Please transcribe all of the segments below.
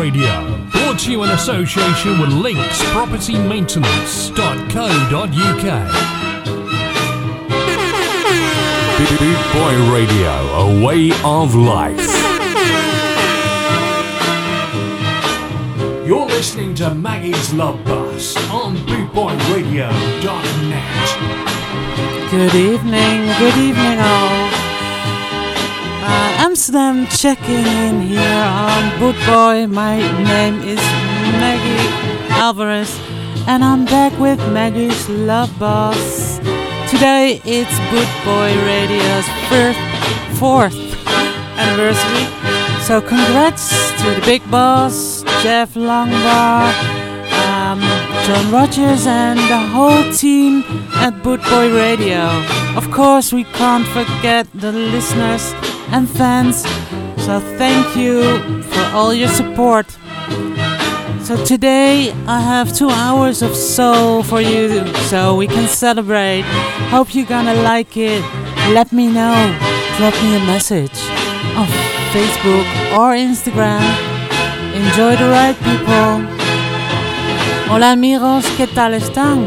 Radio. Brought to you in association with Links Property linkspropertymaintenance.co.uk. Boot Boy Radio, a way of life. You're listening to Maggie's Love Bus on bootboyradio.net. Good evening, good evening all. Amsterdam checking in here on Bootboy. My name is Maggie Alvarez and I'm back with Maggie's Love Bus. Today it's Bootboy Radio's first, fourth anniversary. So congrats to the big boss, Jeff Longbar, um, John Rogers, and the whole team at Bootboy Radio. Of course, we can't forget the listeners and fans. So thank you for all your support. So today I have two hours of soul for you so we can celebrate. Hope you're gonna like it. Let me know. Drop me a message on Facebook or Instagram. Enjoy the ride, people. Hola amigos, ¿qué tal están?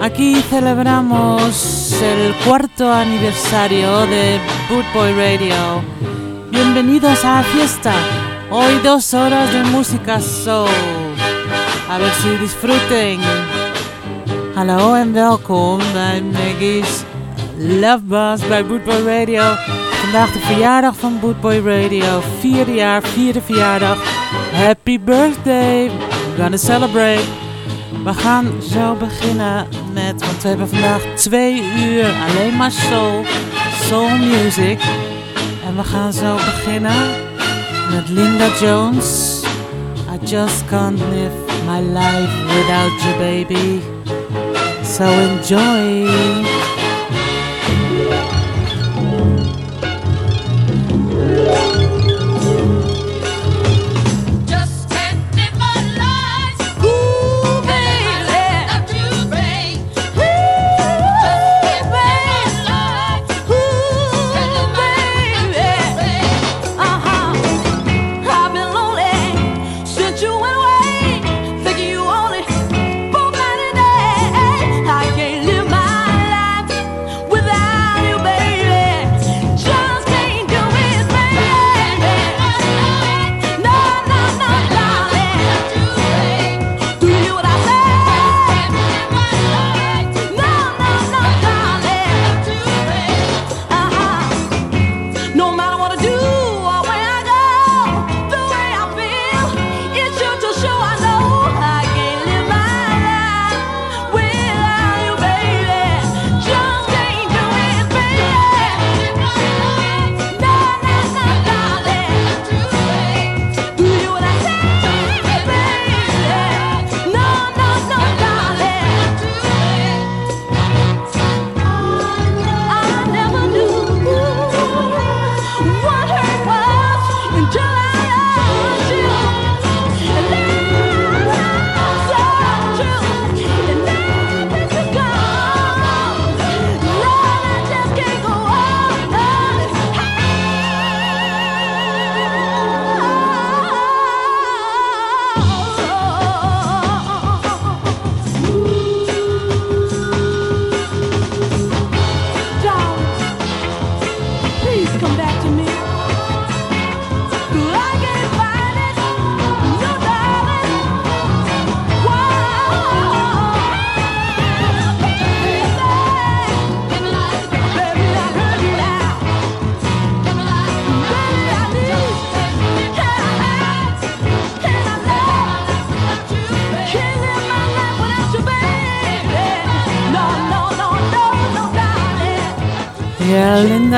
Aquí celebramos el cuarto aniversario de Bootboy Radio. Bienvenidos a la fiesta. Hoy dos horas de música soul. A ver si disfruten. Hallo en welkom bij Maggie's Love Bus bij Bootboy Radio. Vandaag de verjaardag van Bootboy Radio. Vierde jaar, vierde verjaardag. Happy birthday. We're gonna celebrate. We gaan zo beginnen want we hebben vandaag twee uur alleen maar soul, soul music. En we gaan zo beginnen met Linda Jones. I just can't live my life without you, baby. So enjoy.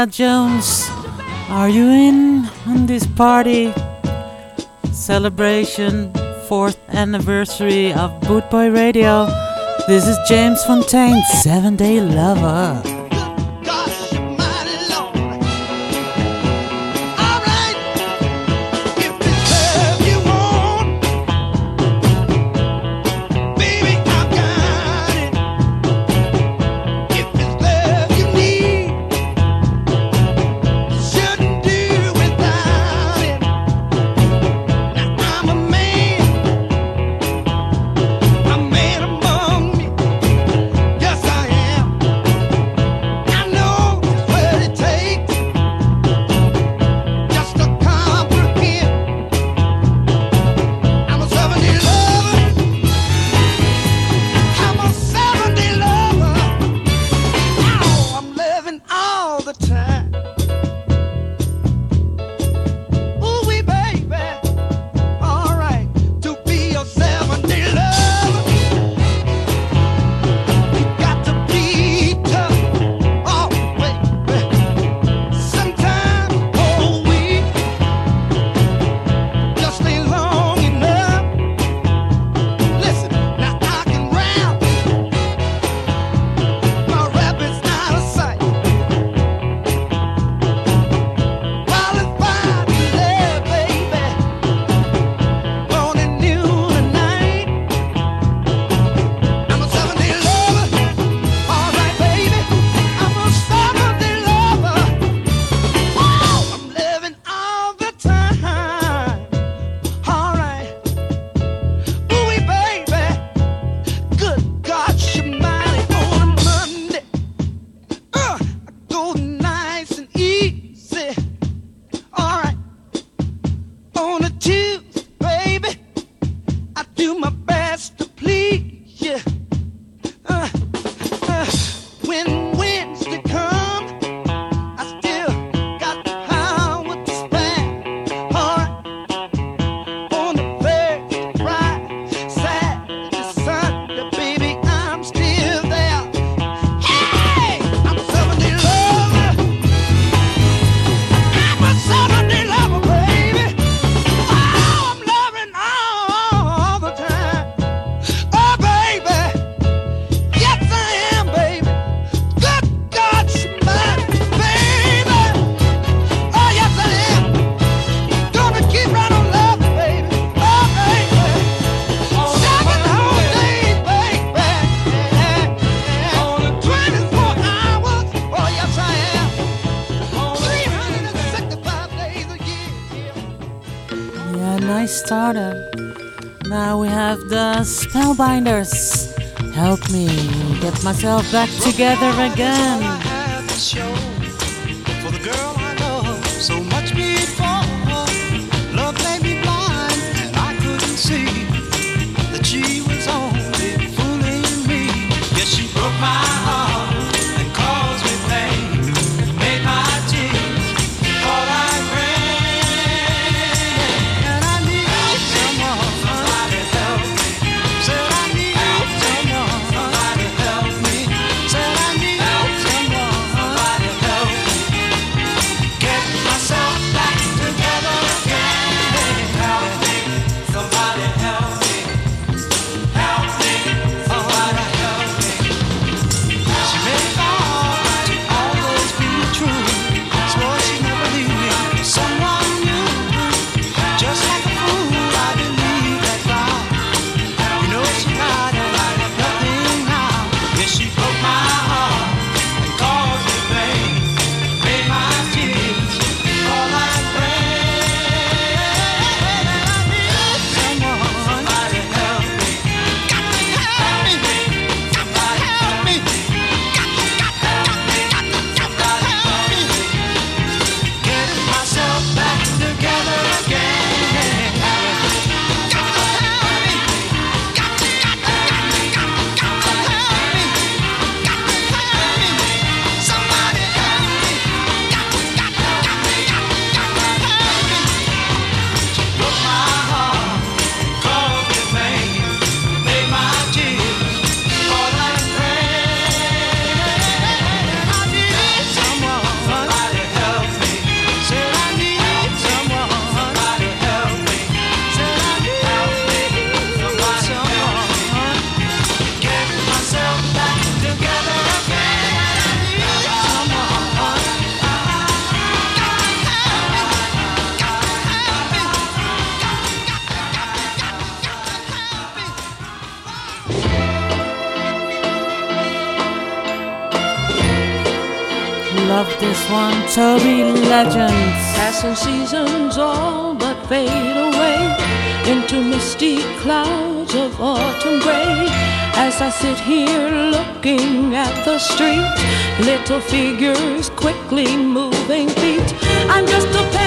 Jones, are you in on this party? Celebration, fourth anniversary of Bootboy Radio. This is James Fountain, Seven Day Lover. started. Now we have the Spellbinders. Help me get myself back together again. clouds of autumn gray as I sit here looking at the street. Little figures quickly moving feet. I'm just a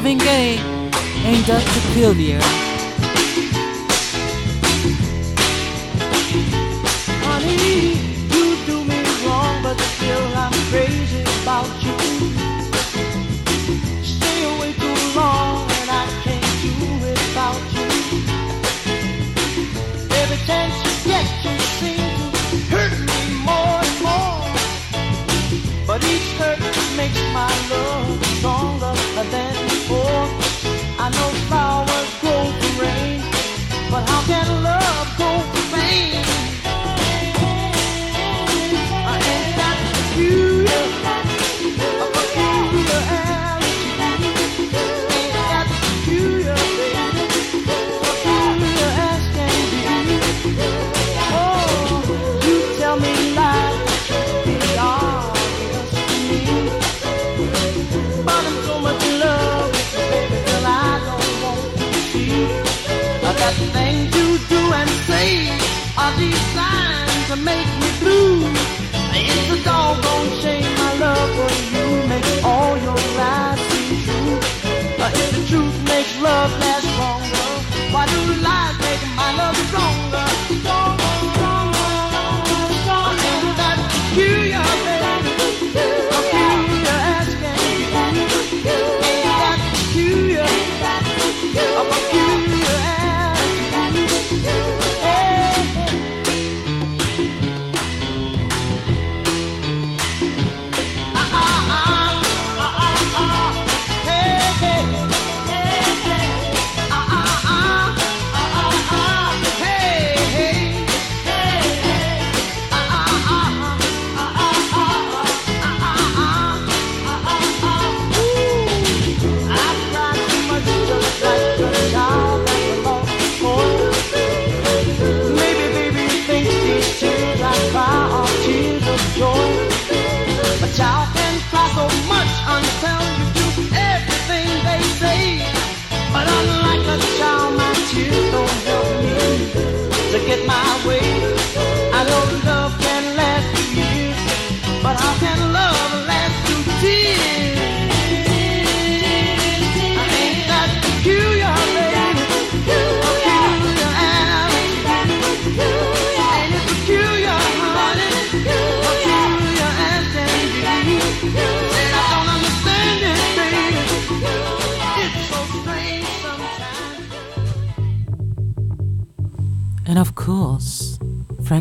Marvin Gaye and Dr. Pillier. love left.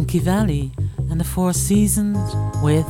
Spooky Valli and the Four Seasons with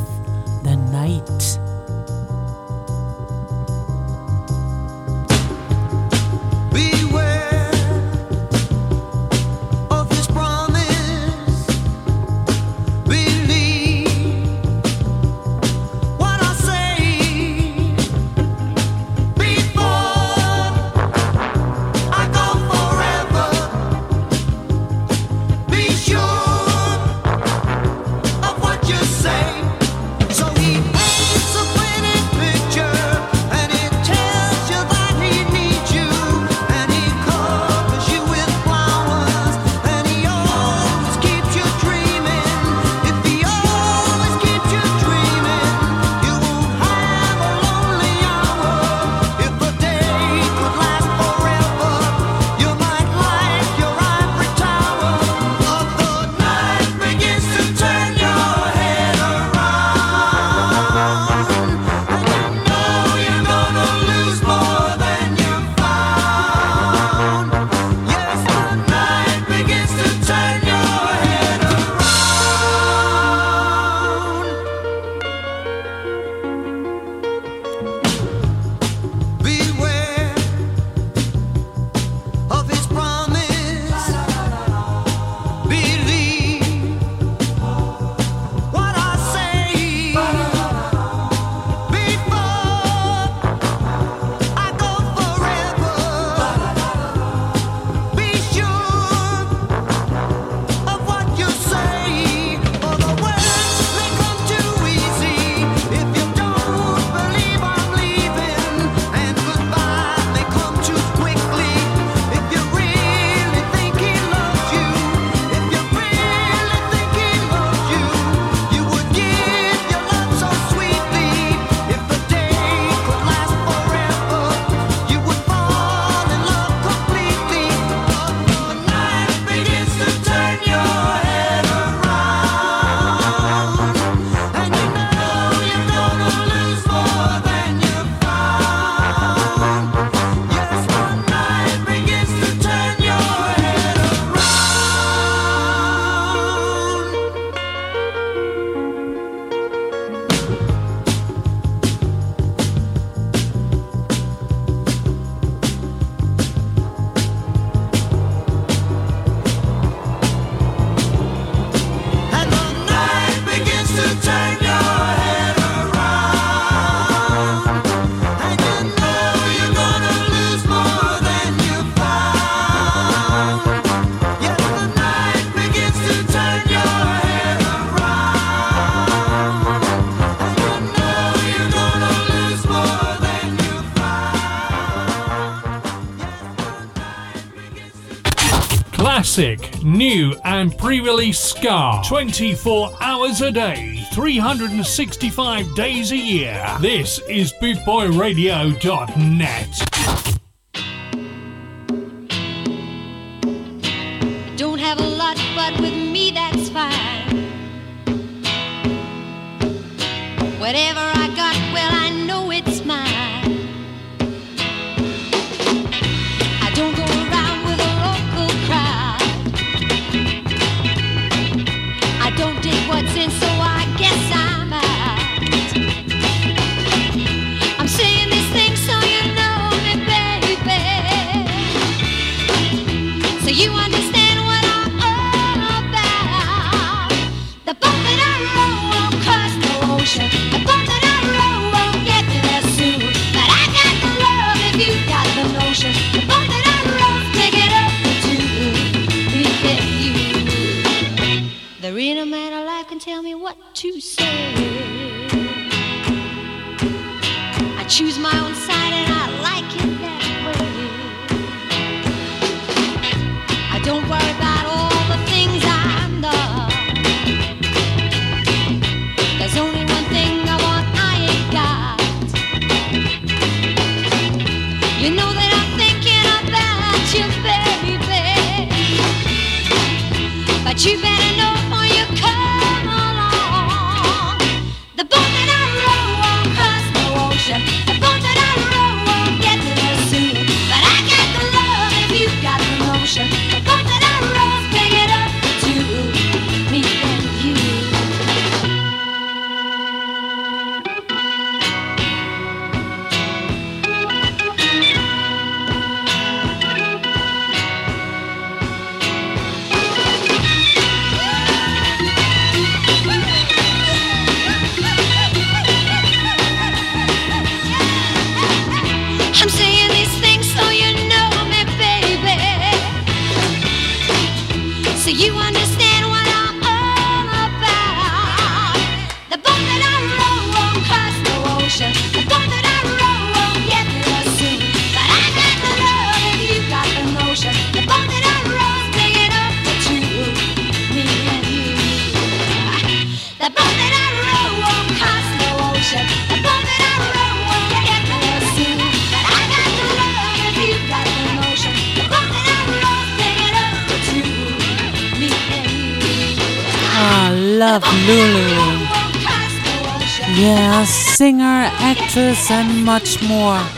classic, new, and pre release Ska 24 hours a day, 365 days a year. This is BootboyRadio.net. much more.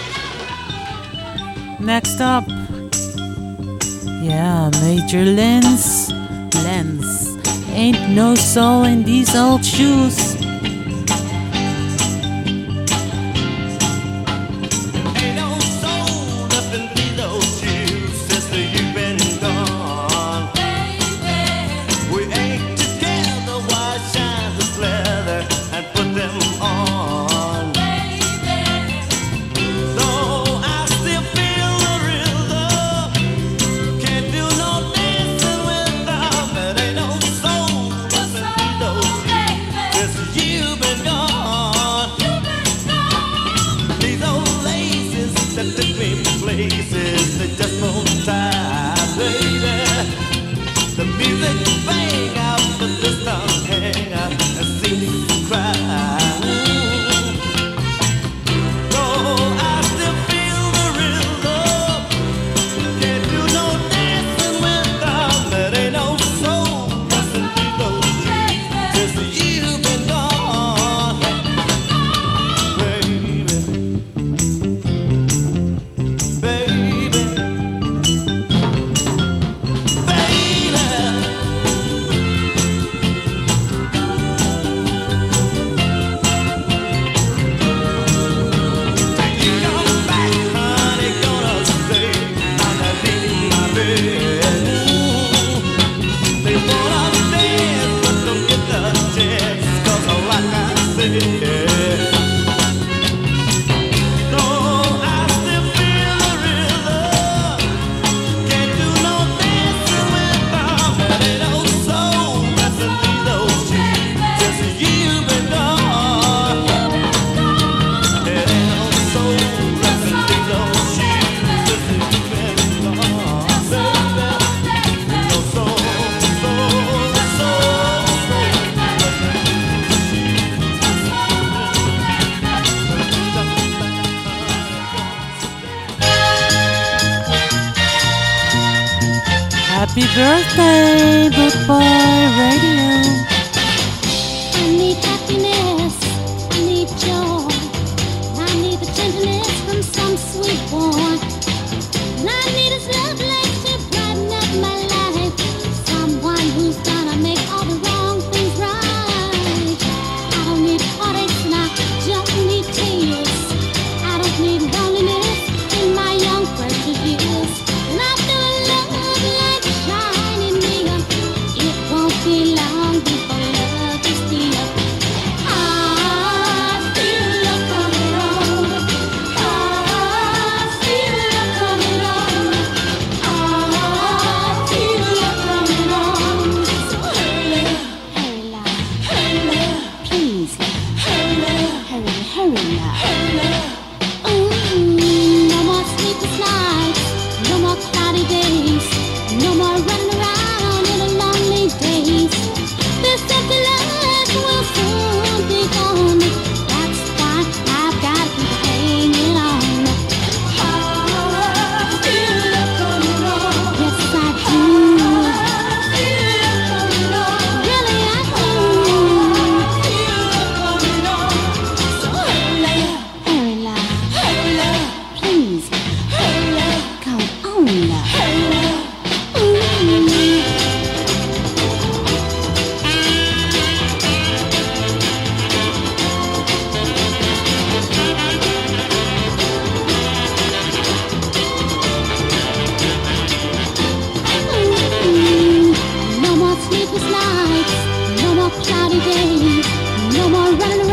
No more running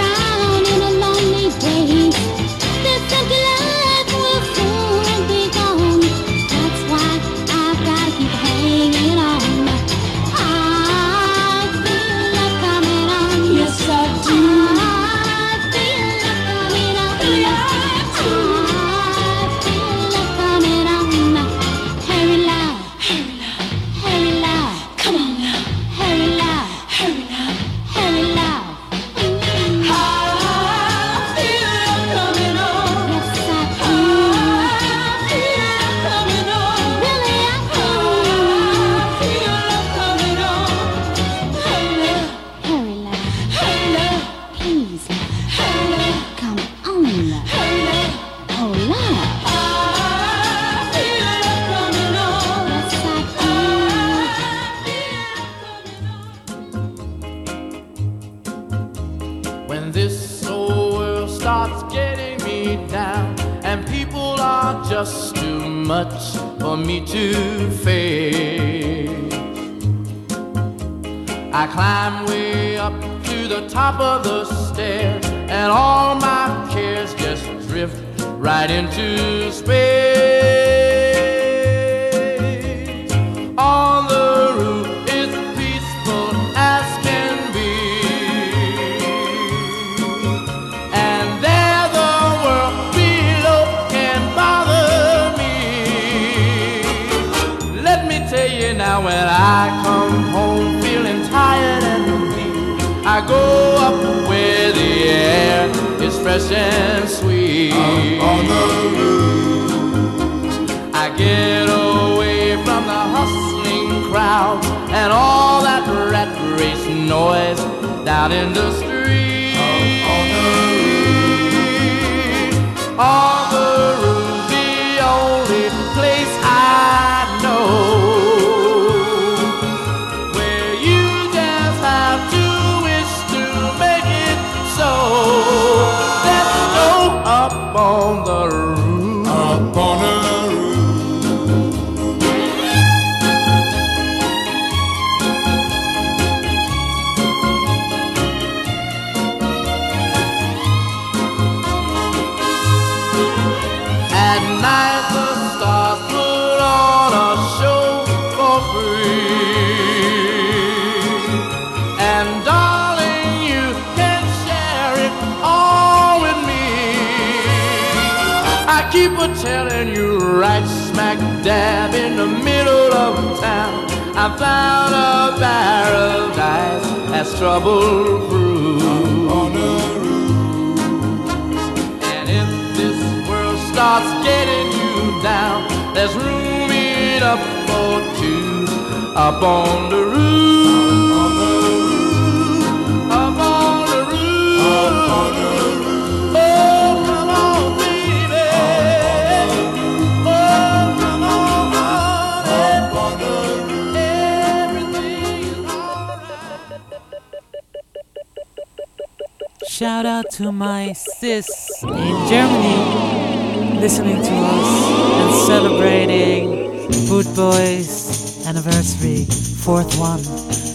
anniversary, fourth one.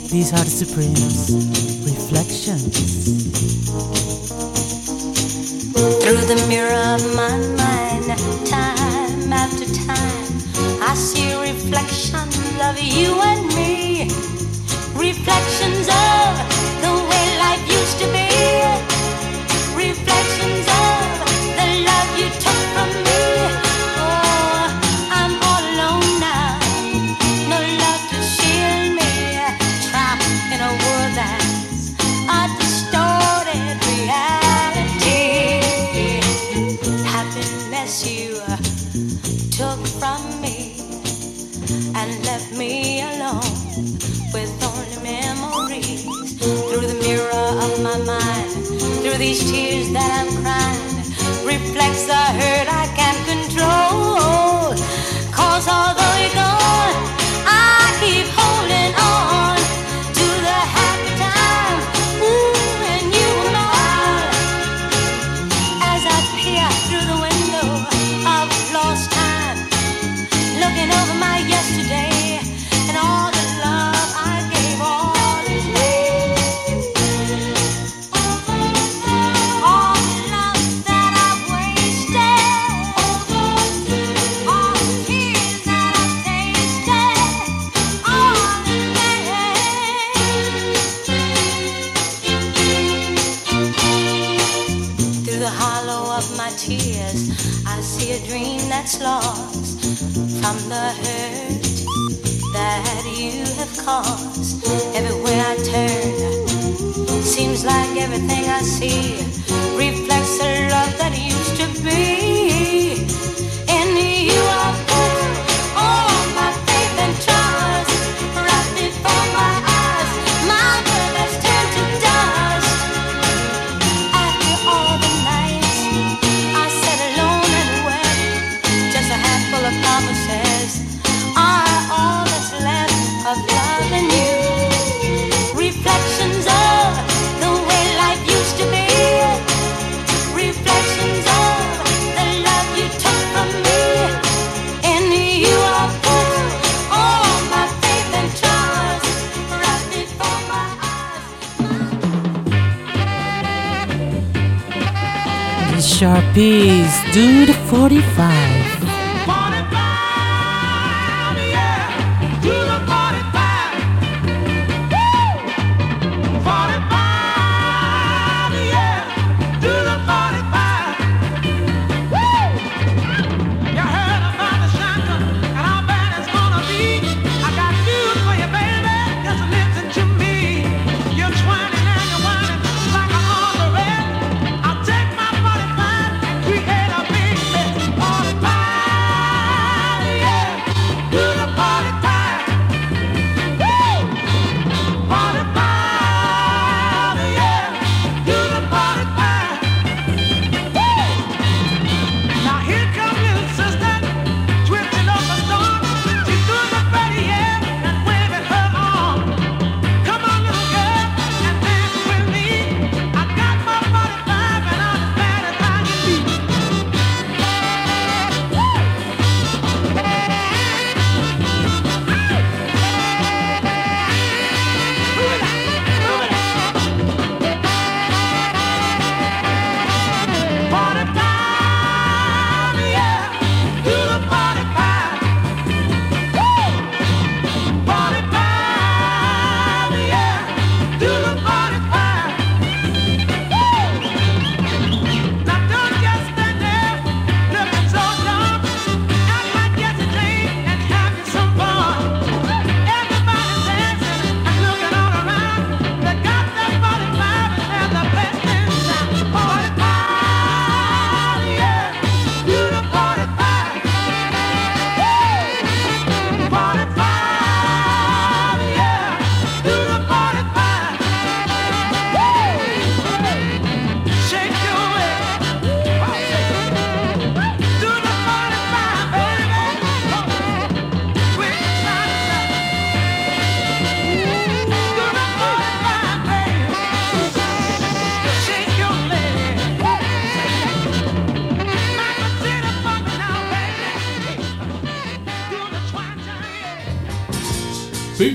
These are the Supremes Reflections. Through the mirror of my mind, time after time, I see reflections of you and me. Reflections.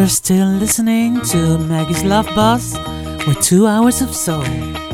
You're still listening to Maggie's Love Bus with two hours of soul.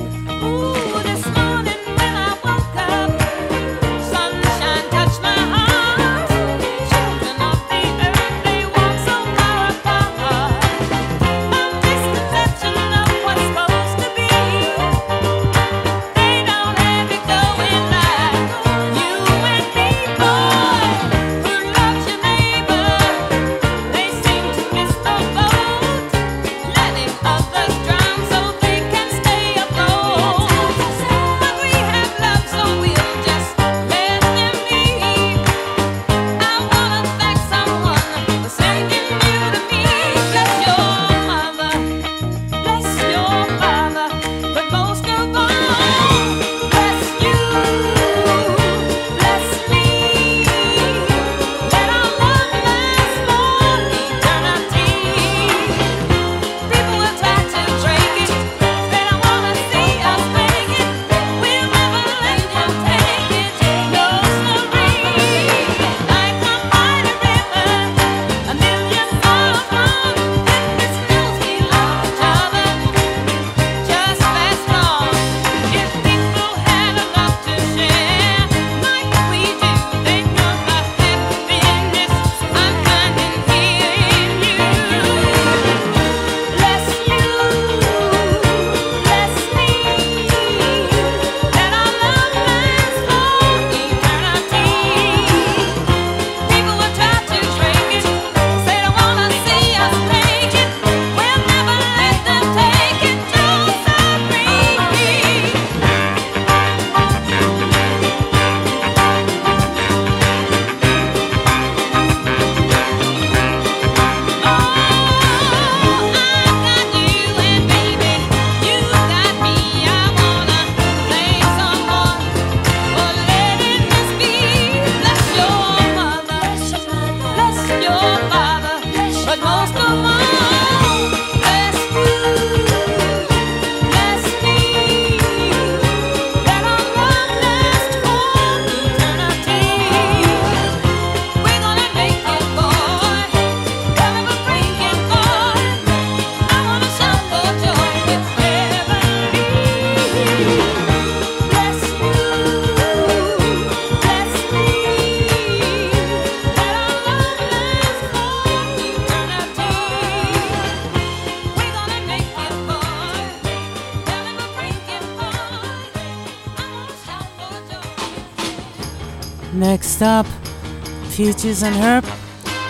peaches and herb.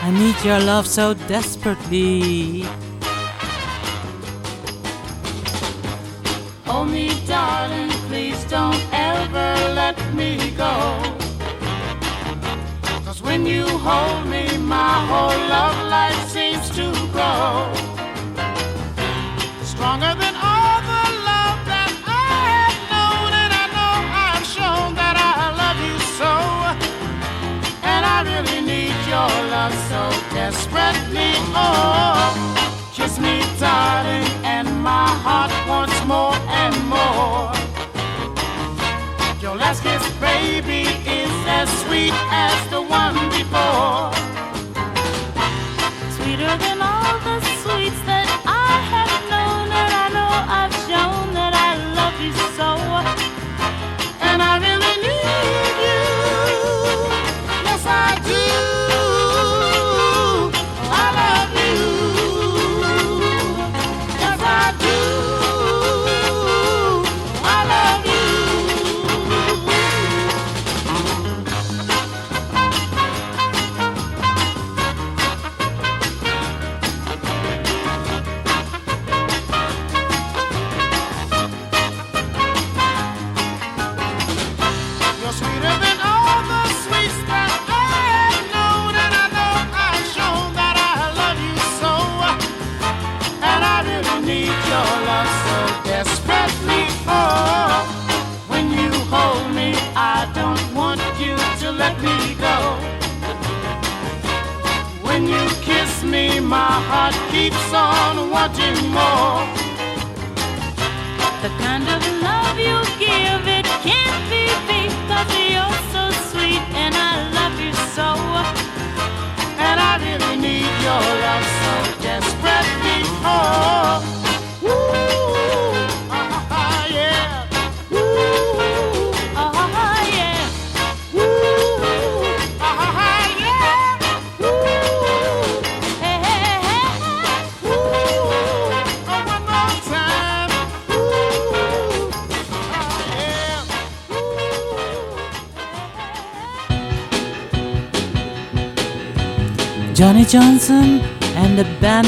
I need your love so desperately. Oh, Only darling, please don't ever let me go. Cause when you hold me, my whole love and my heart wants more and more. Your last kiss, baby, is as sweet as the one before.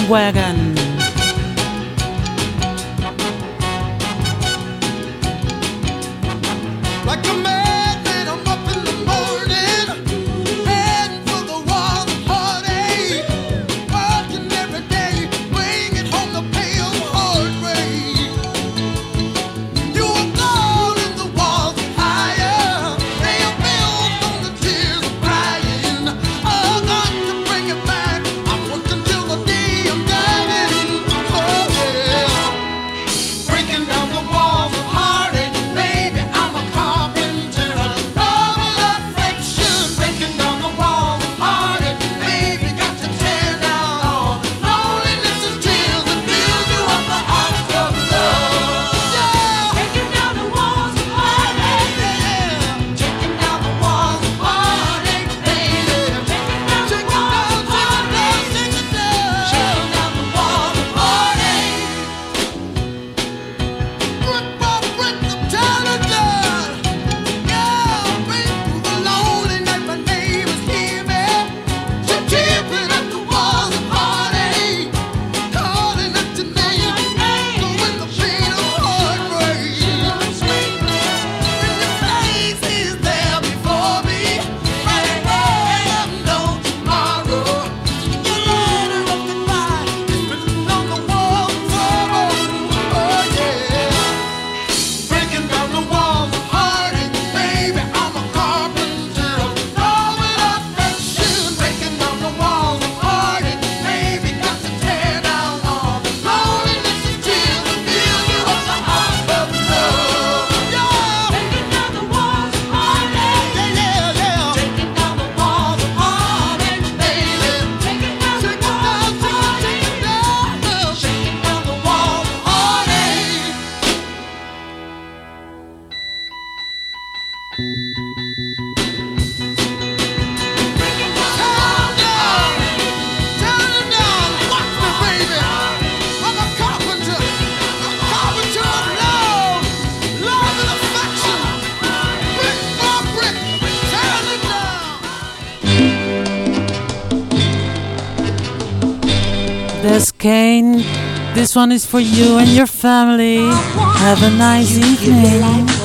Wagon. This one is for you and your family. Have a nice evening.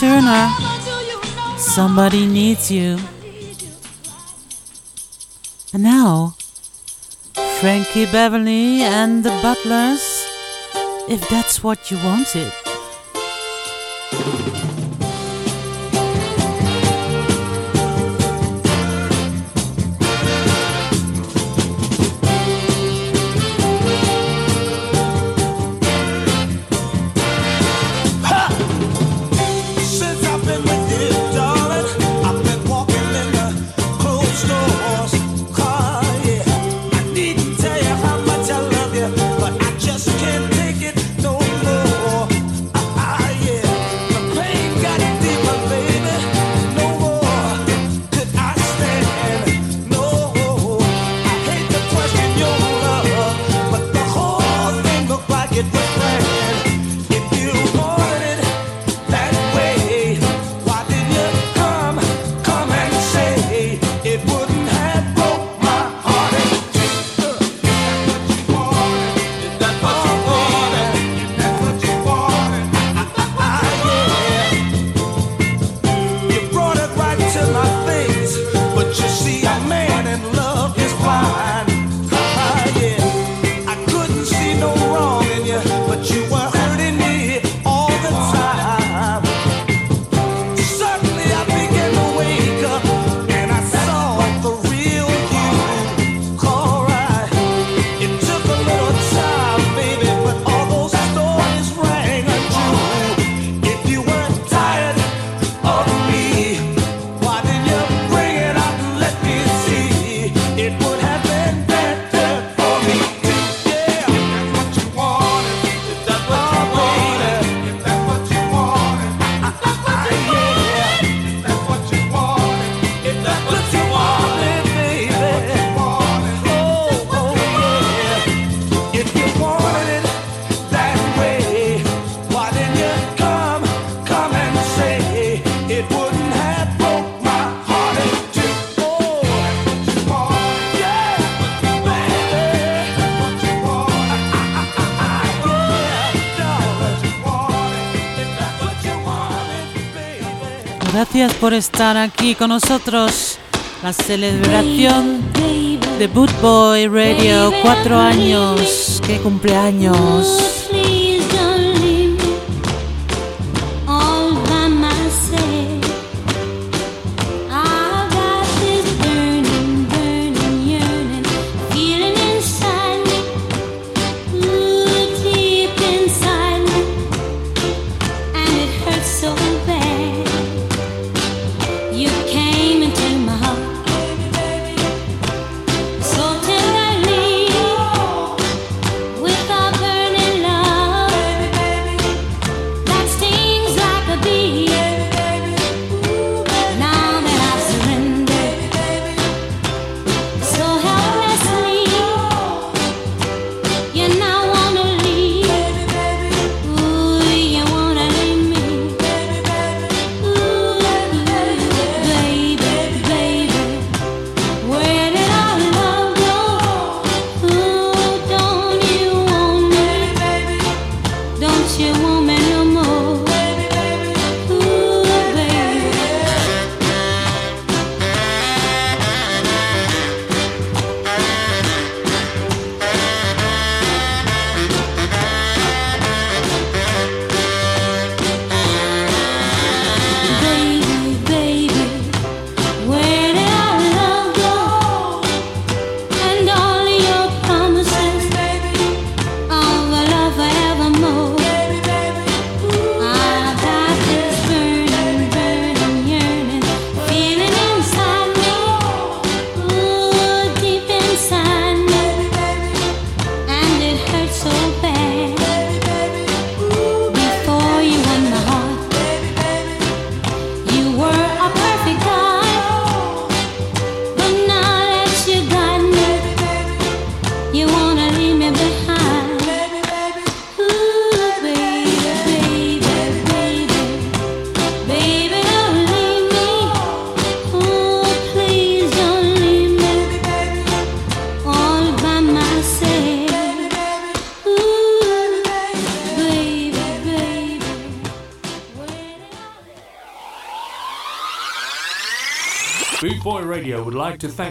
Turner. Somebody needs you. And now, Frankie Beverly and the Butlers. If that's what you wanted. gracias por estar aquí con nosotros. La celebración de Boot Boy Radio, cuatro años. ¡Qué cumpleaños!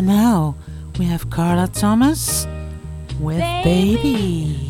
And now we have Carla Thomas with Baby. baby.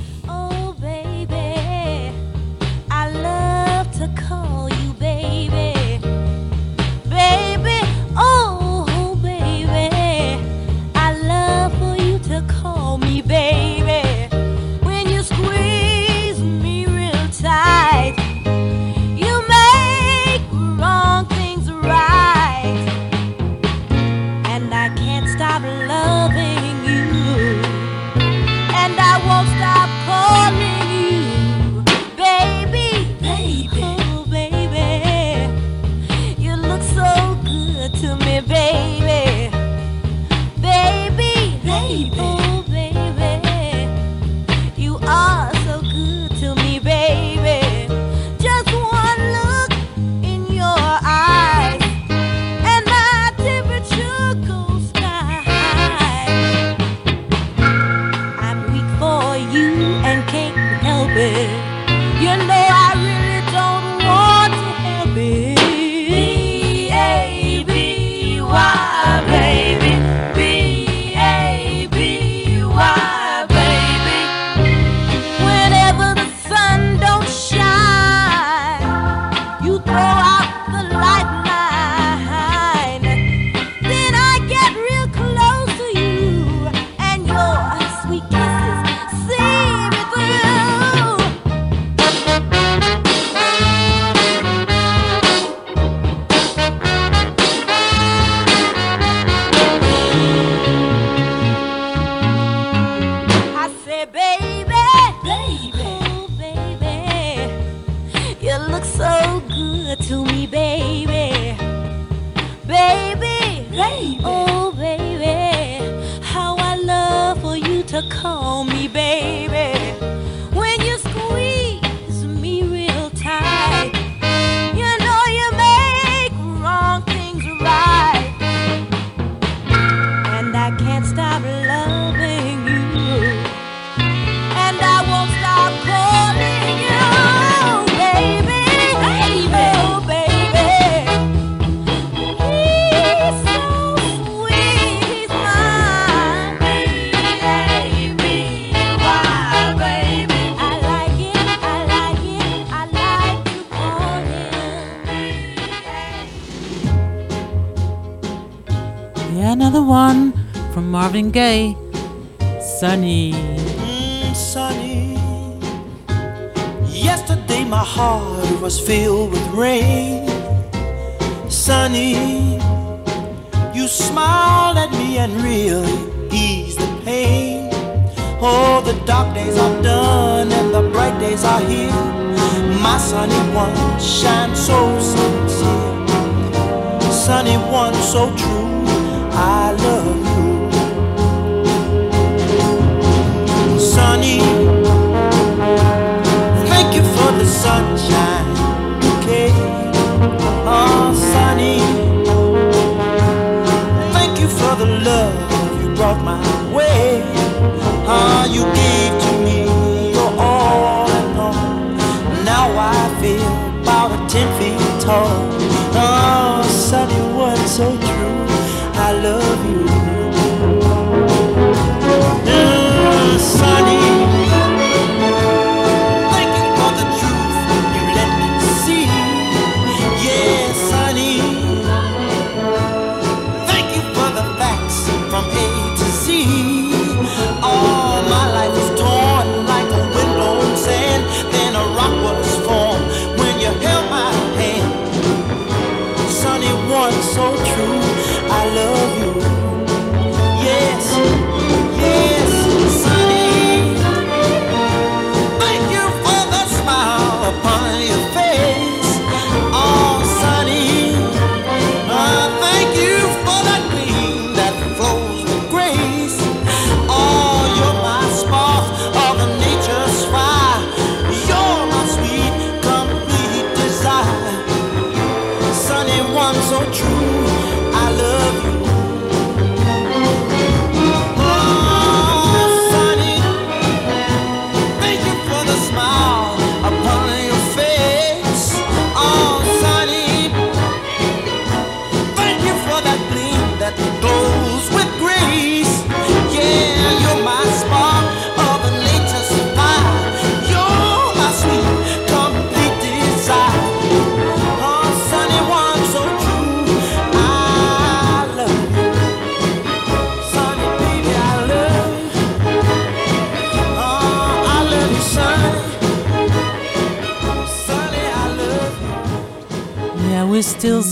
I'm so true.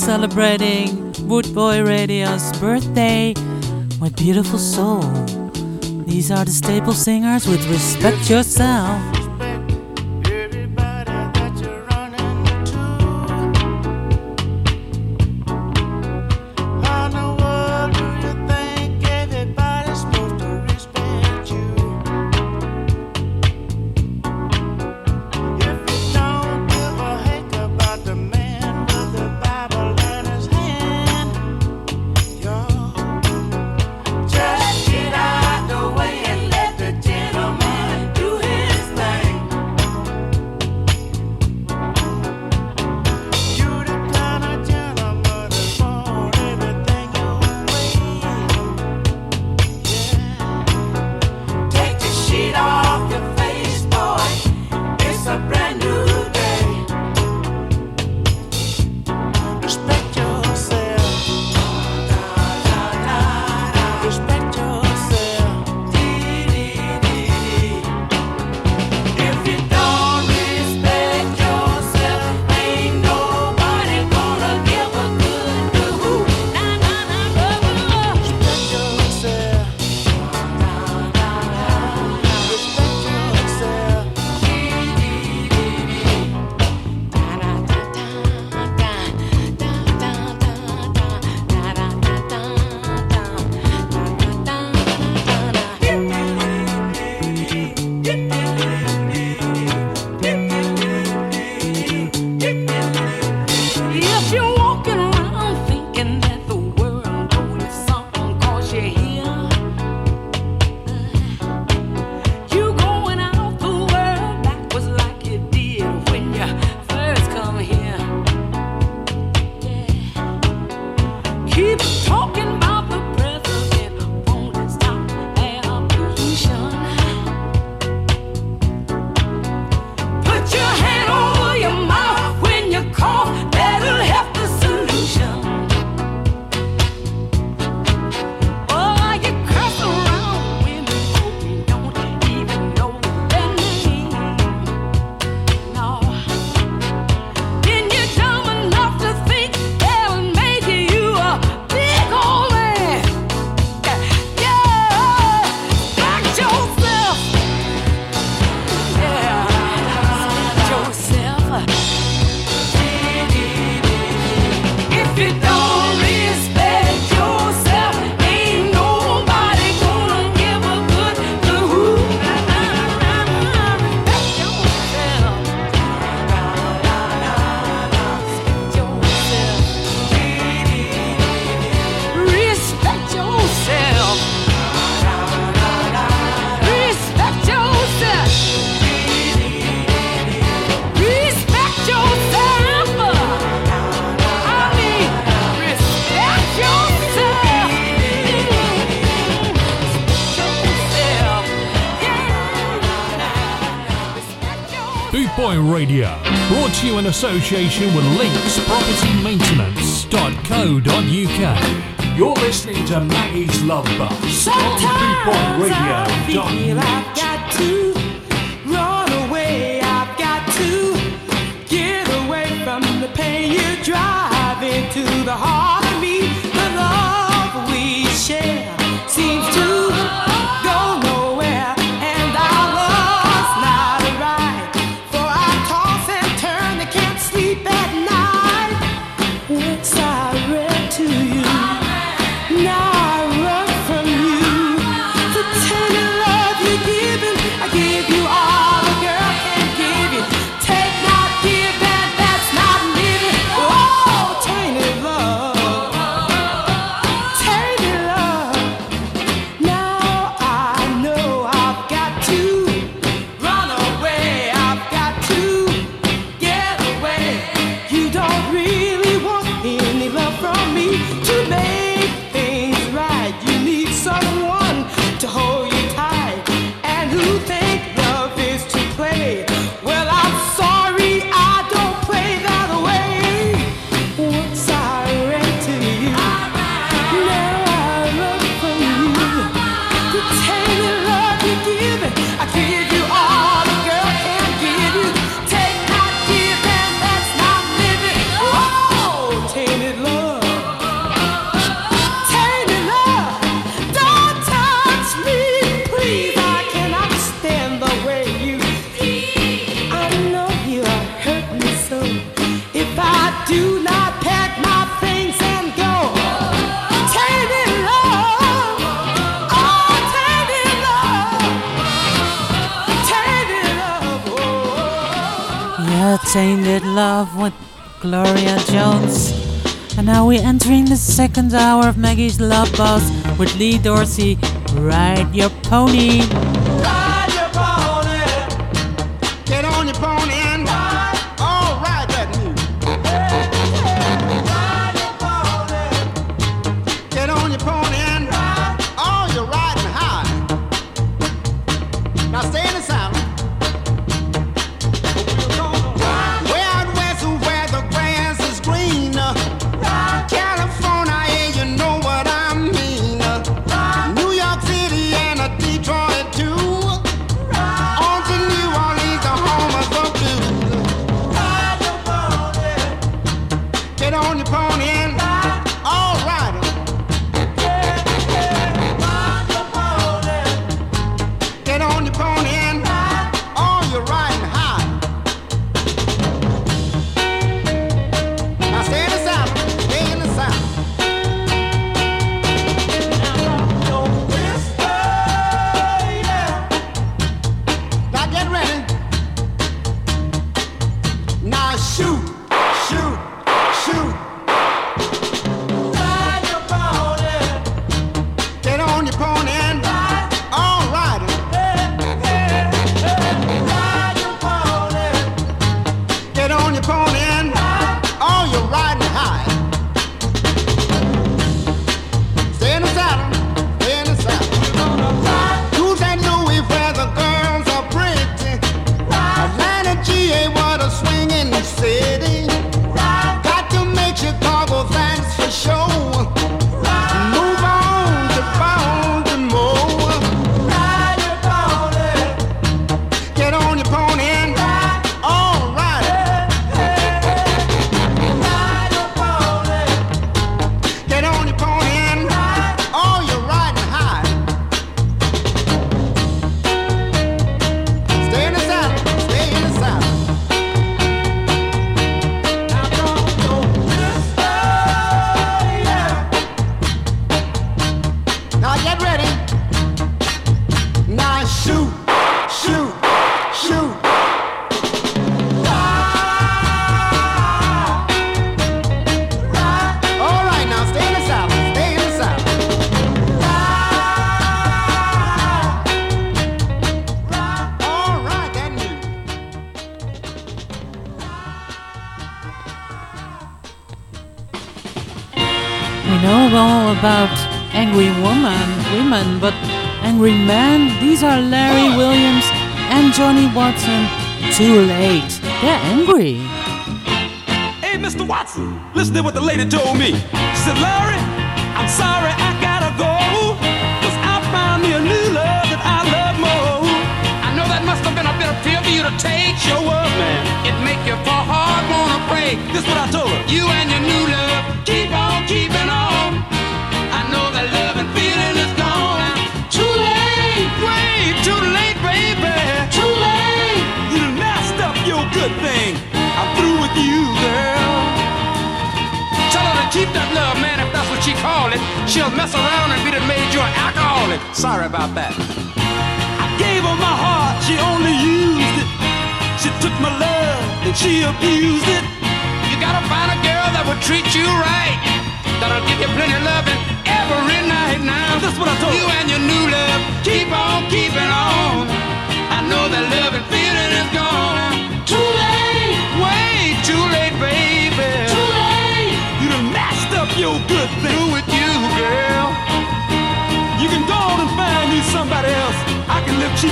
celebrating Boot Boy Radio's birthday my beautiful soul. These are the staple singers with Respect Yourself. Radio. Brought to you in association with Links Property linkspropertymaintenance.co.uk. You're listening to Maggie's Love Bus Sometimes on BeatpointRadio.uk. to the heart. seventh hour of Maggie's Love Bus with Lee Dorsey. Ride your pony.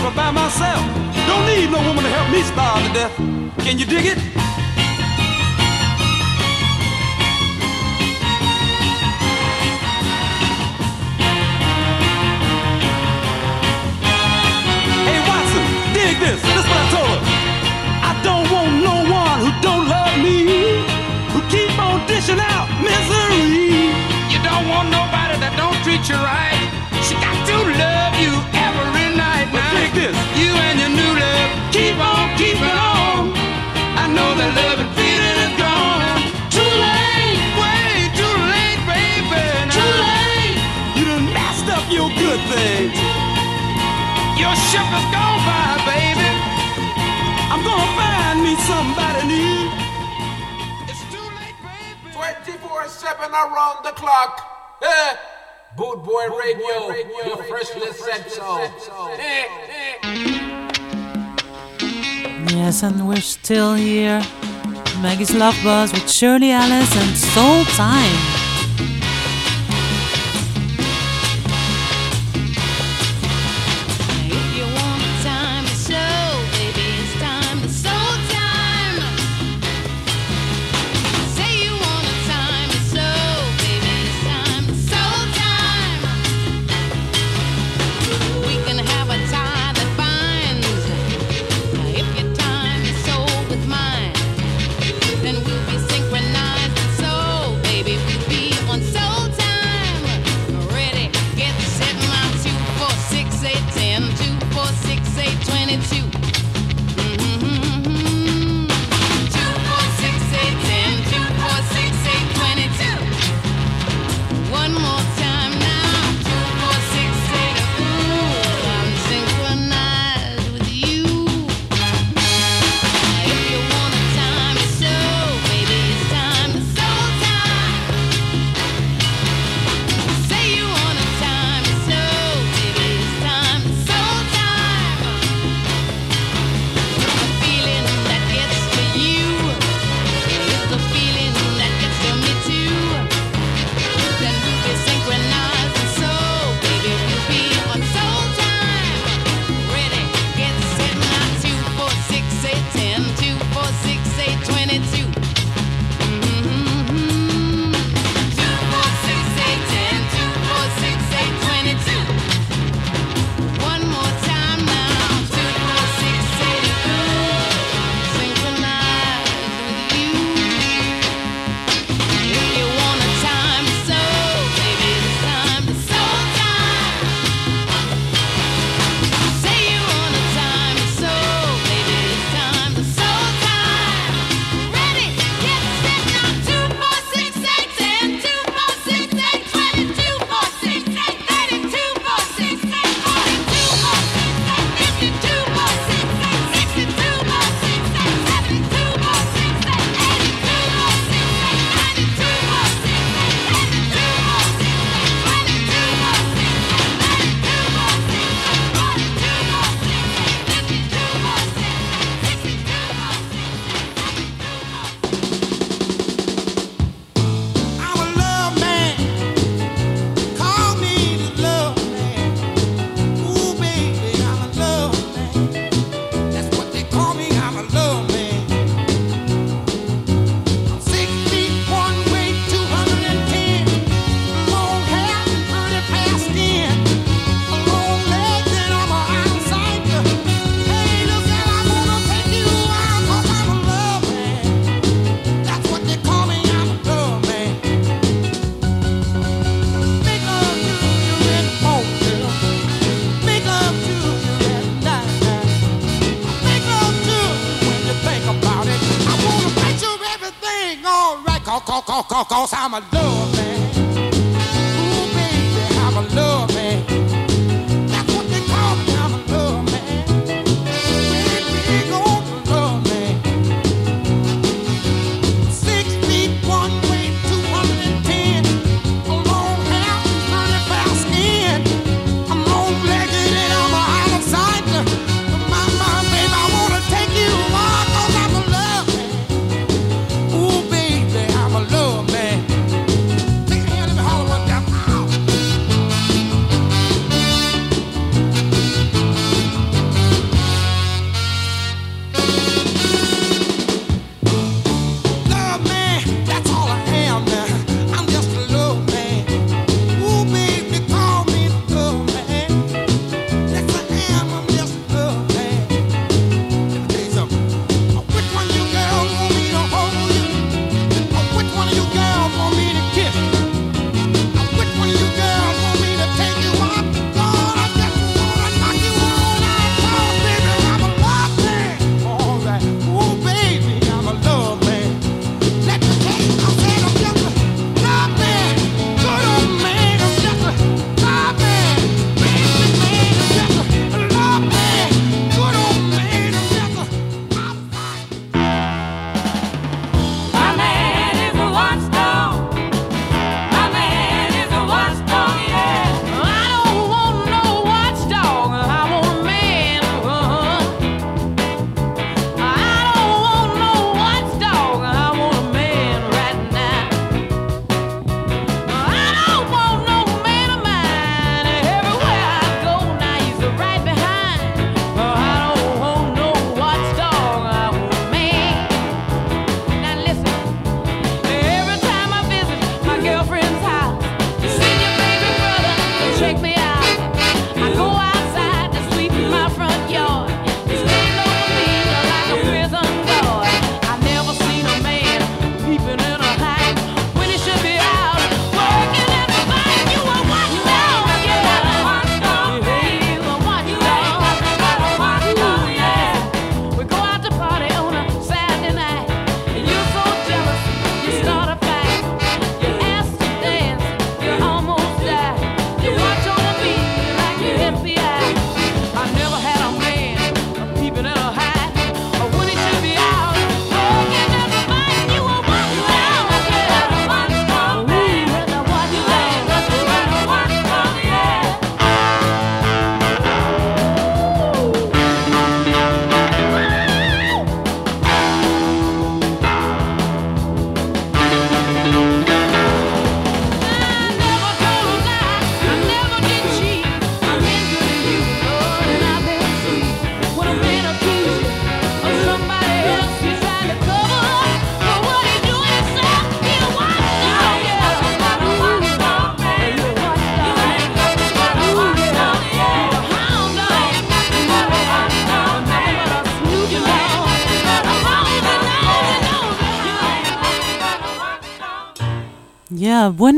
forever by myself. Don't need no woman to help me starve to death. Can you dig it? Hey Watson, dig this. This is what I told her. I don't want no one who don't love me, who keep on dishing out misery. You don't want nobody that don't treat you right. ship has gone by, baby. I'm gonna find me somebody new. It's too late, baby. 24 7 around the clock. Eh. Boot Boy Boot Radio, boy, radio, your first reception. Yes, and we're still here. Maggie's Love Bus with Shirley Ellis and Soul Time.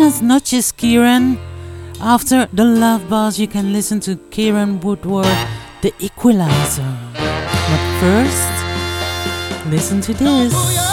Buenas noches, Kieran. After the Love Bus, you can listen to Kieran Woodward, The Equalizer. But first, listen to this.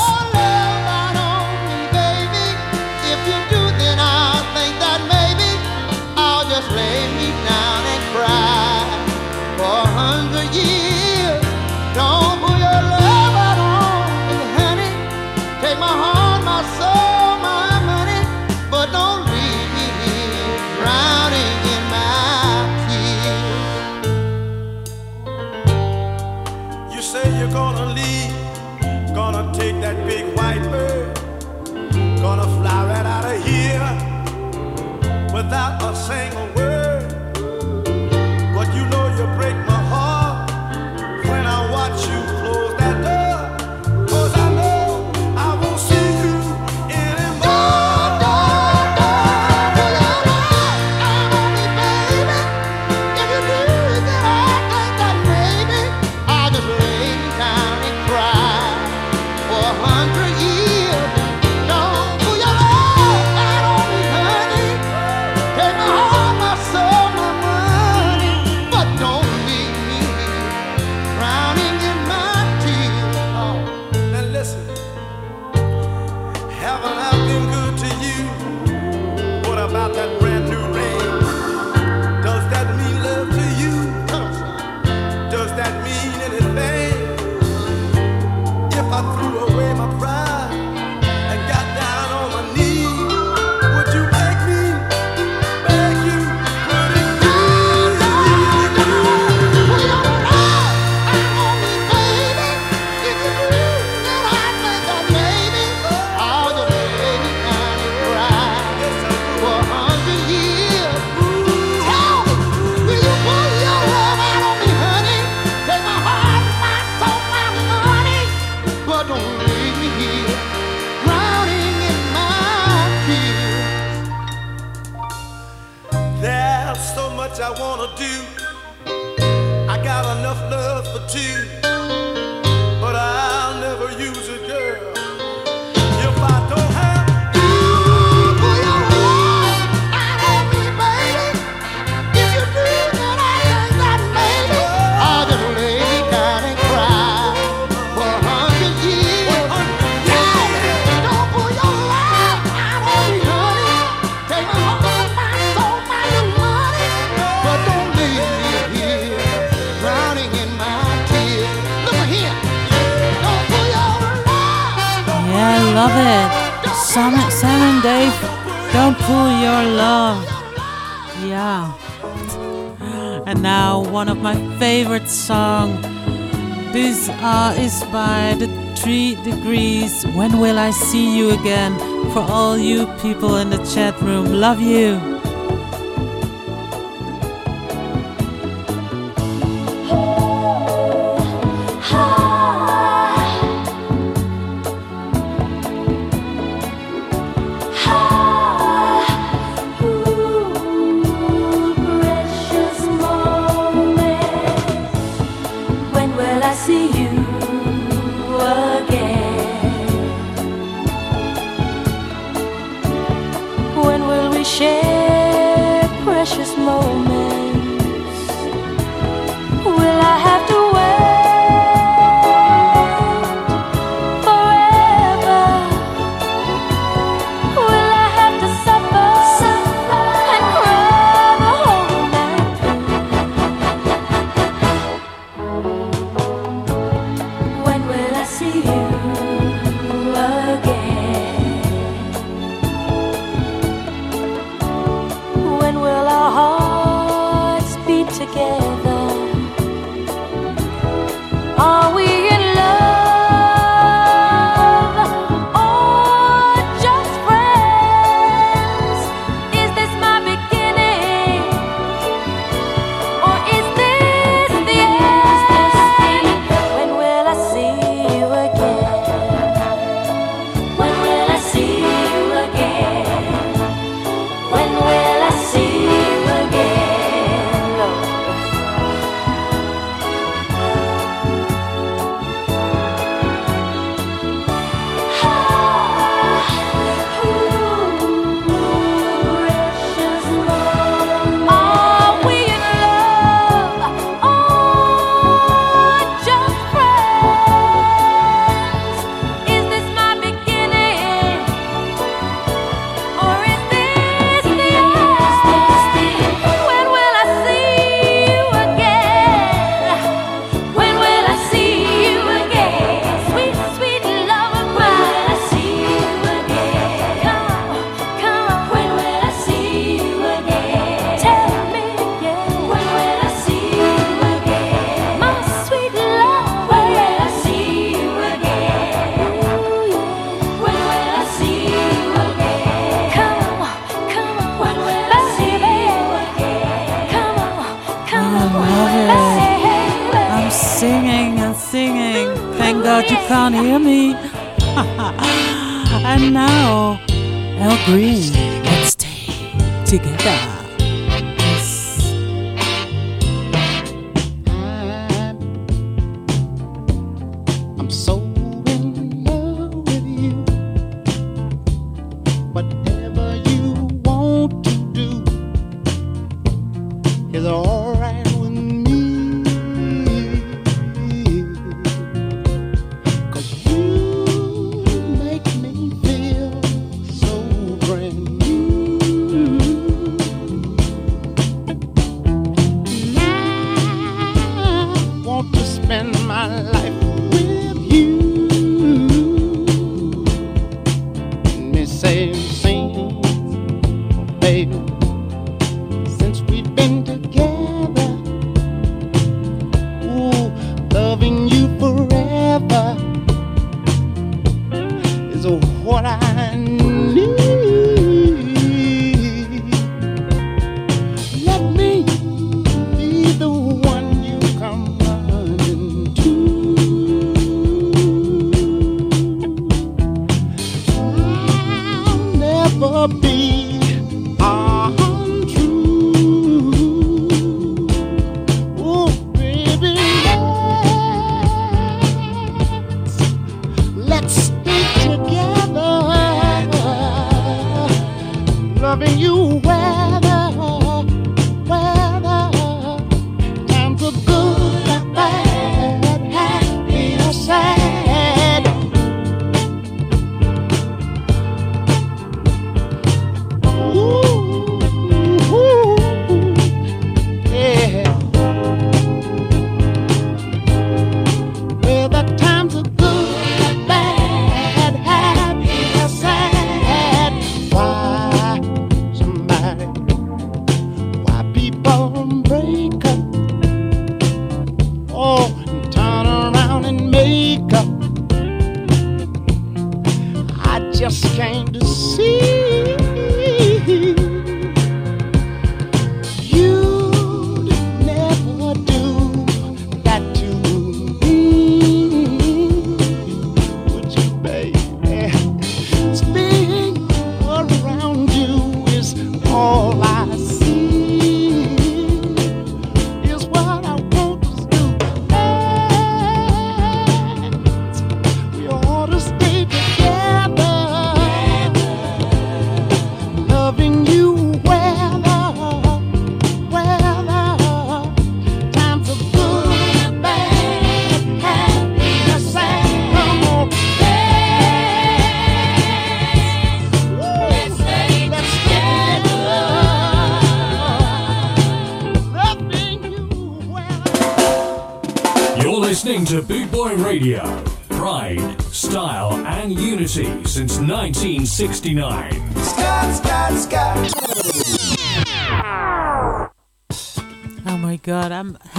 by the three degrees. When will I see you again? For all you people in the chat room, love you.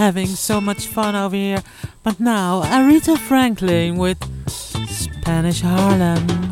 having so much fun over here. But now, Aretha Franklin with Spanish Harlem.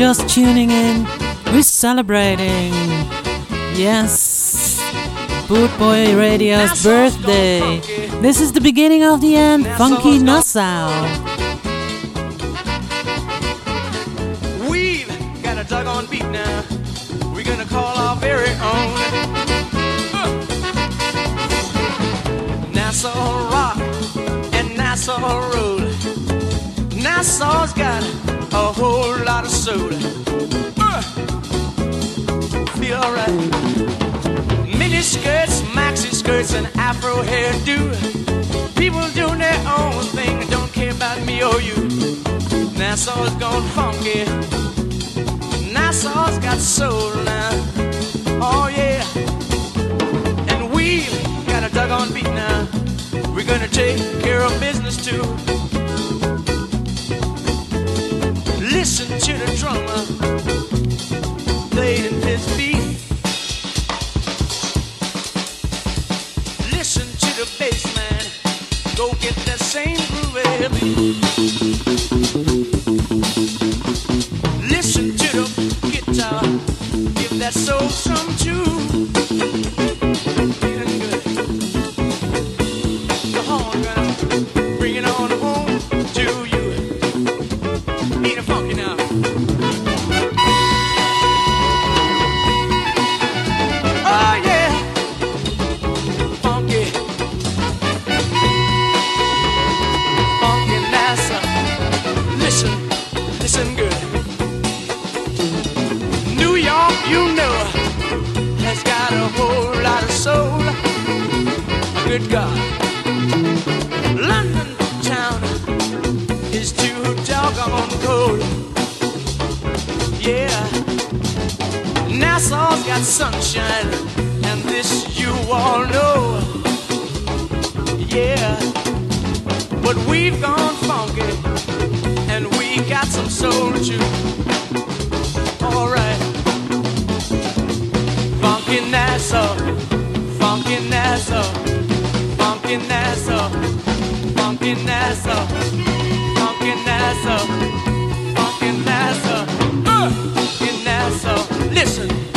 Just tuning in, we're celebrating. Yes, Boot Boy Radio's birthday. This is the beginning of the end. Funky Nassau. Afro hairdo. People doing their own thing, don't care about me or you. Nassau's gone funky. Nassau's got soul now. Oh yeah. And we got a doggone beat now. We're gonna take care of business too. Listen,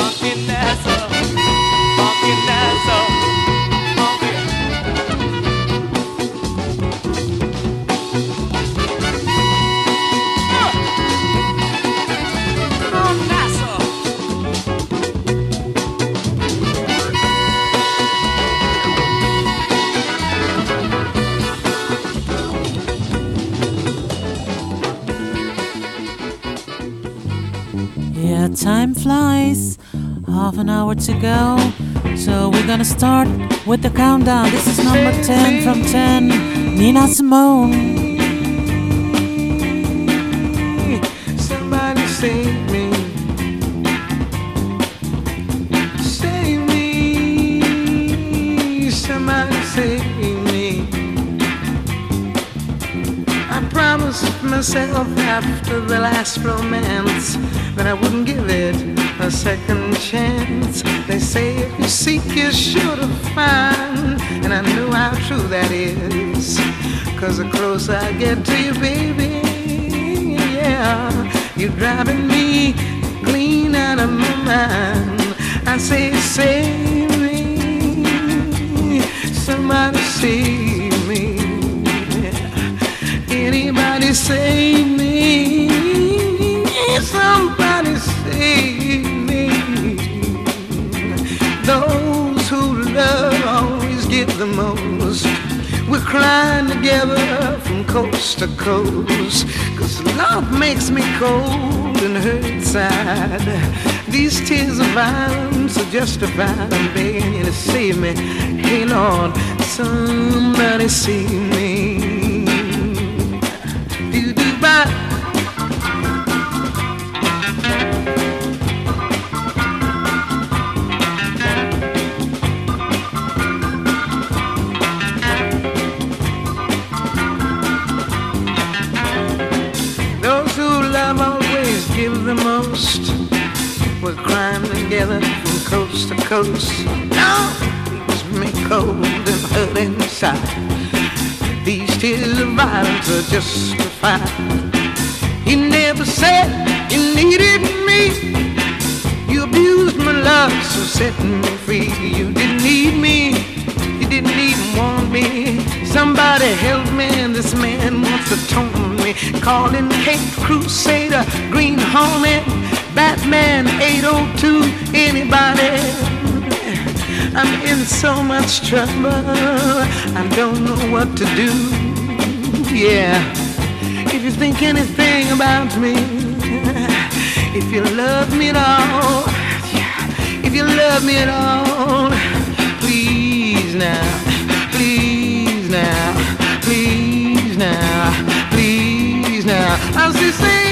hour to go. So we're gonna start with the countdown. This is number 10 from 10. Nina Simone. Somebody save me. Save me. Somebody save me. I promised myself after the last romance that I wouldn't give it a second you're sure to find. And I know how true that is. Cause the closer I get to you, baby, yeah, you're driving me clean out of my mind. I say, save me, somebody save me. Anybody save me? The most. We're crying together from coast to coast. Cause love makes me cold and hurt sad. These tears of violence are justified. I'm begging you to save me. Hey Lord, somebody save me. coast. Now leaves me cold and hurt inside. These tears of violence are justified. He never said you needed me. You abused my love, so set me free. You didn't need me. You didn't even want me. Somebody help me. This man wants to tone me. Call him Cape Crusader, Green Hornet, Batman 802. Anybody? I'm in so much trouble. I don't know what to do. Yeah. If you think anything about me, if you love me at all, if you love me at all, please now, please now, please now, please now. I'll see.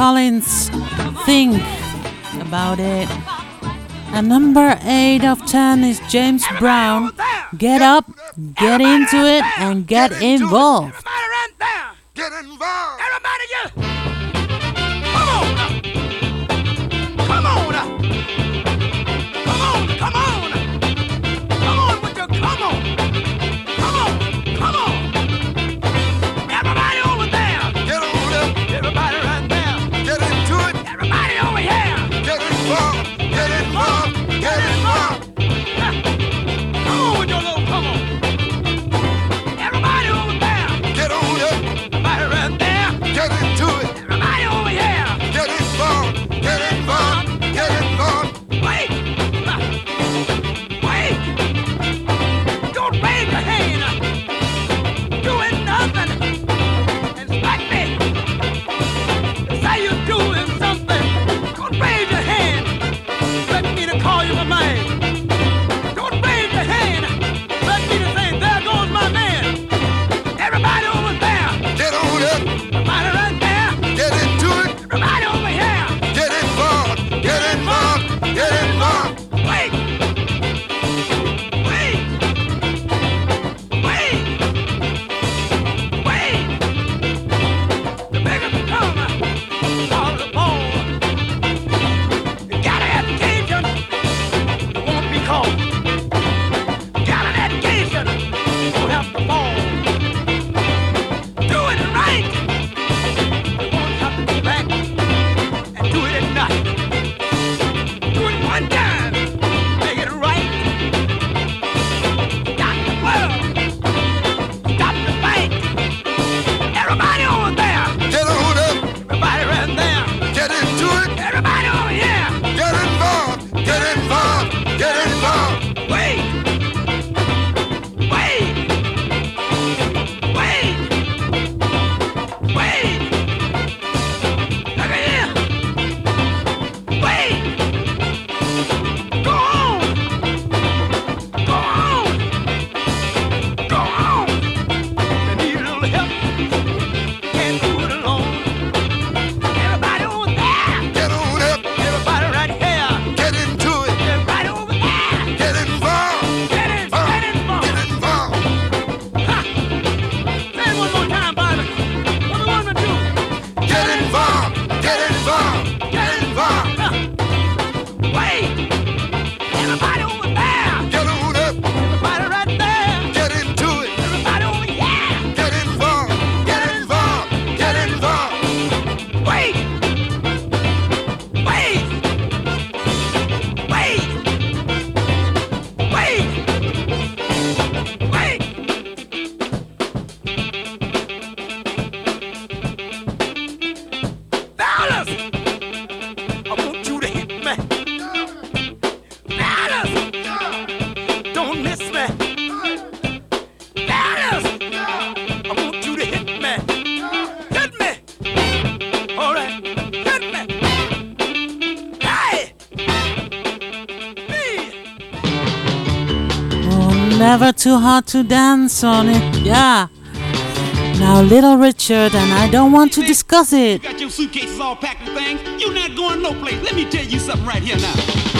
Collins, Think About It. And number 8 of 10 is James Brown, Get Up, Get Into It, and Get Involved. never too hard to dance on it. Yeah. Now, little Richard, and I don't want to discuss it. You got your suitcases all packed things. You're not going no place. Let me tell you something right here now.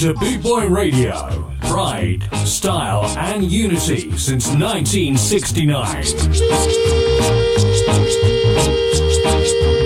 to Boot Boy Radio. Pride, style, and unity since 1969.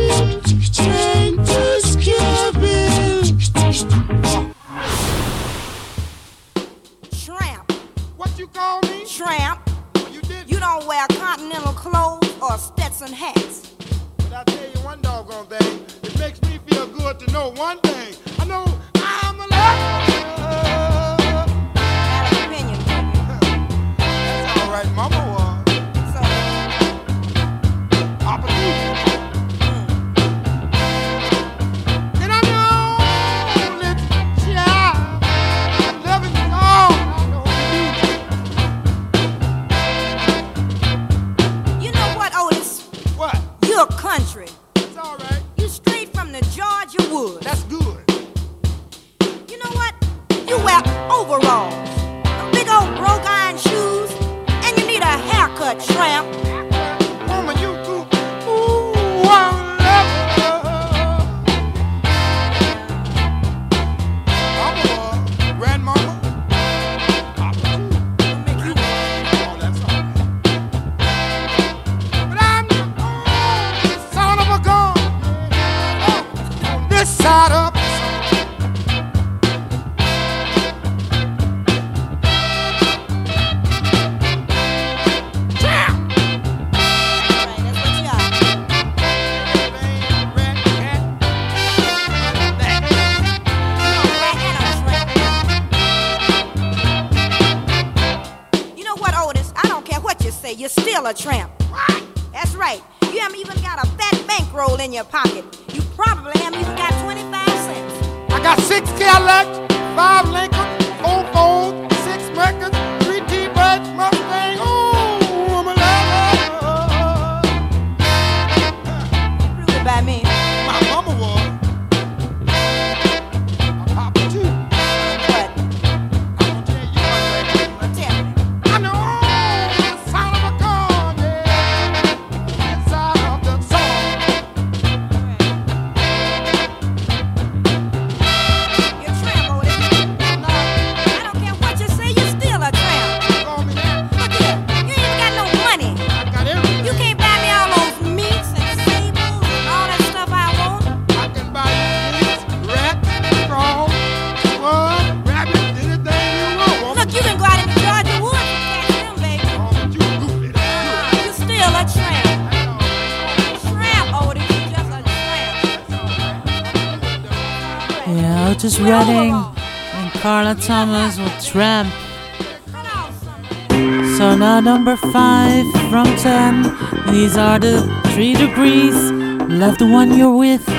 a tramp. Redding and Carla Thomas with Tramp. So now number 5 from 10. These are the 3 degrees. Love the one you're with.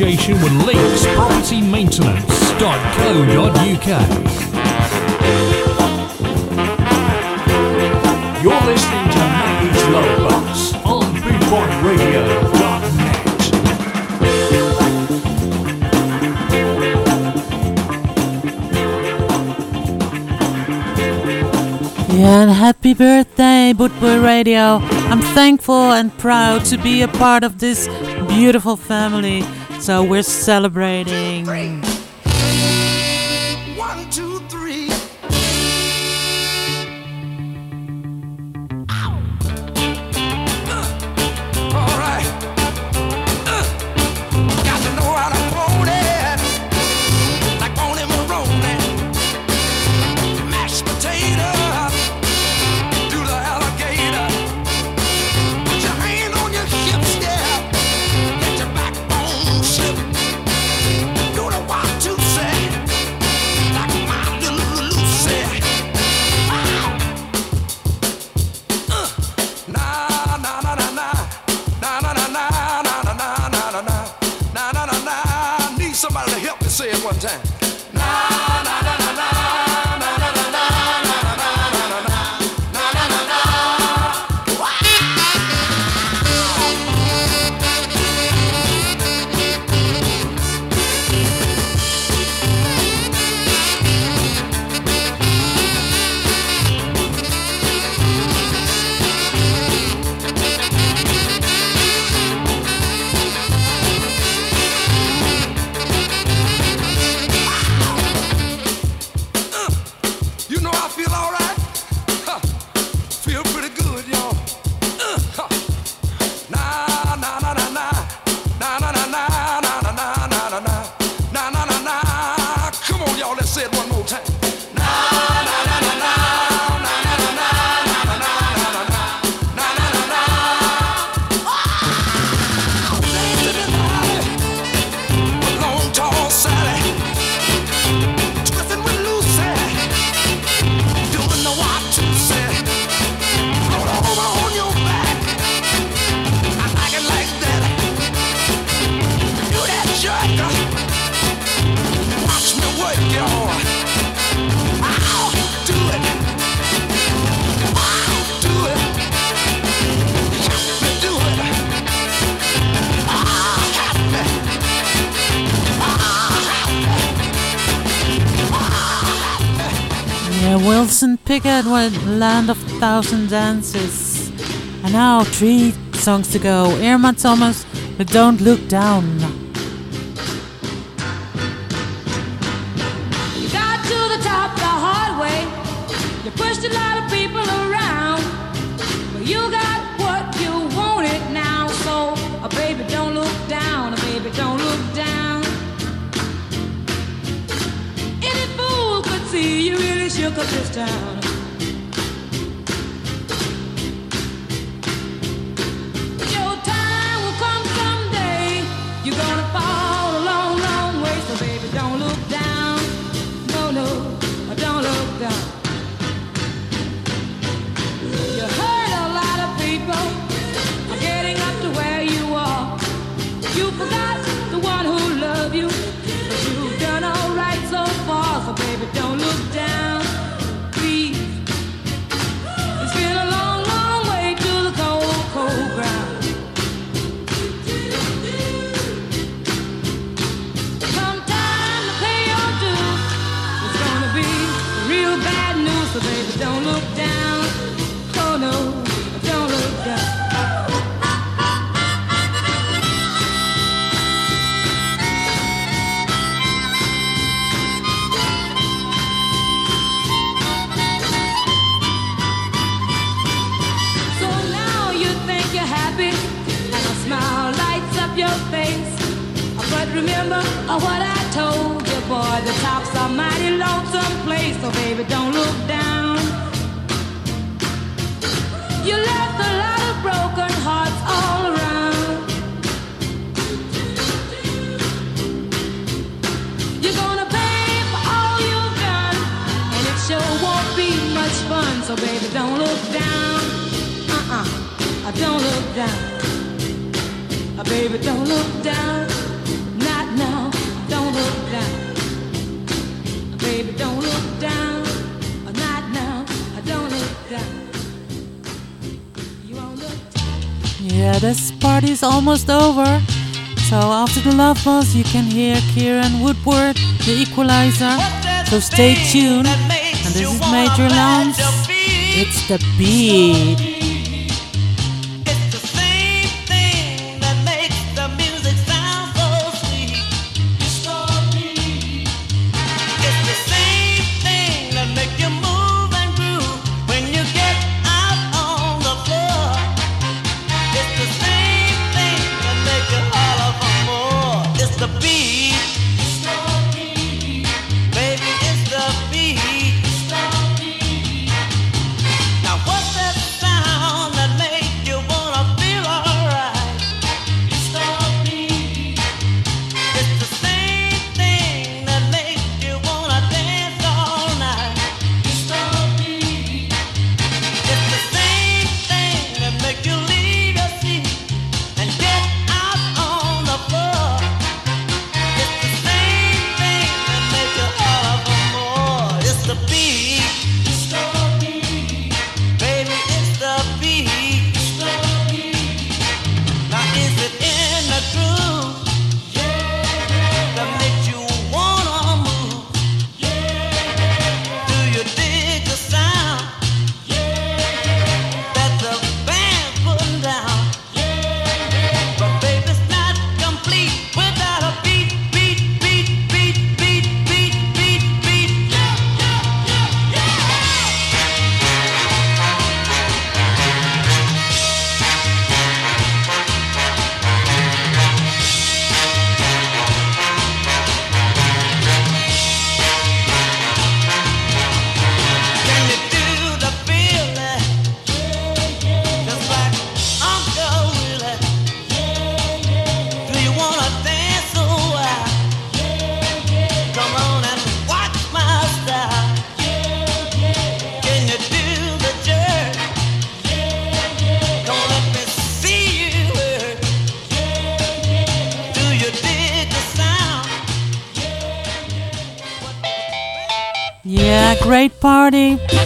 association with Links Property linkspropertymaintenance.co.uk. You're listening to Maggie's Love Bus on BootBoyRadio.net. Yeah, and happy birthday, Boot Boy Radio. I'm thankful and proud to be a part of this beautiful family. So we're celebrating. Thousand Dances. And now three songs to go. Irma Thomas with Don't Look Down. You got to the top the hard way. You pushed a lot of people around. But you got what you wanted now. So, uh, baby, don't look down. Uh, baby, don't look down. Any fool could see you really shook up this town. The top's a mighty lonesome place, so baby, don't look down. You left a lot of broken hearts all around. You're gonna pay for all you've done, and it sure won't be much fun. So baby, don't look down. Uh-uh, uh, don't look down. Uh, baby, don't look down. This party's almost over. So after the Love Bus, you can hear Kieran Woodward, the equalizer. So stay tuned. And this is Major Lance. It's the beat.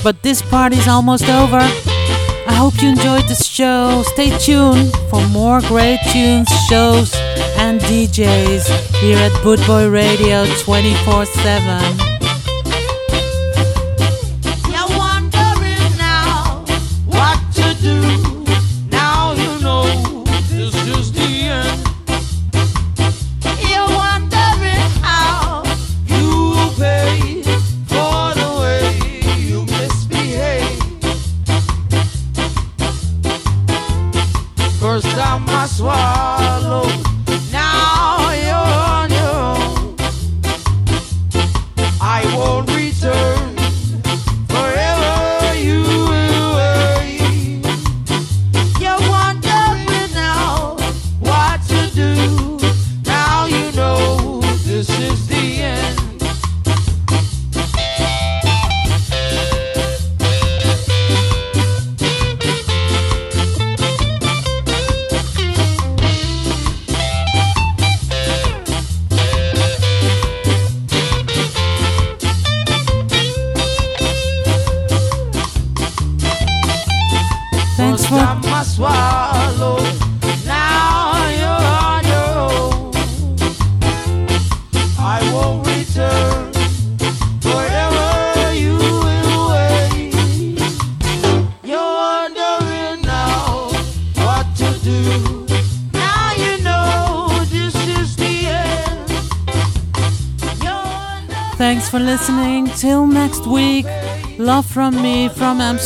But this party's almost over. I hope you enjoyed this show. Stay tuned for more great tunes, shows, and DJs here at Boot Boy Radio 24 7.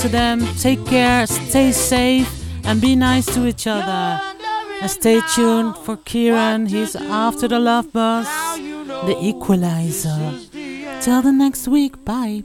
to them. Take care, stay safe, and be nice to each other. And stay tuned for Kieran. He's after the love bus, the equalizer. Till the next week. Bye.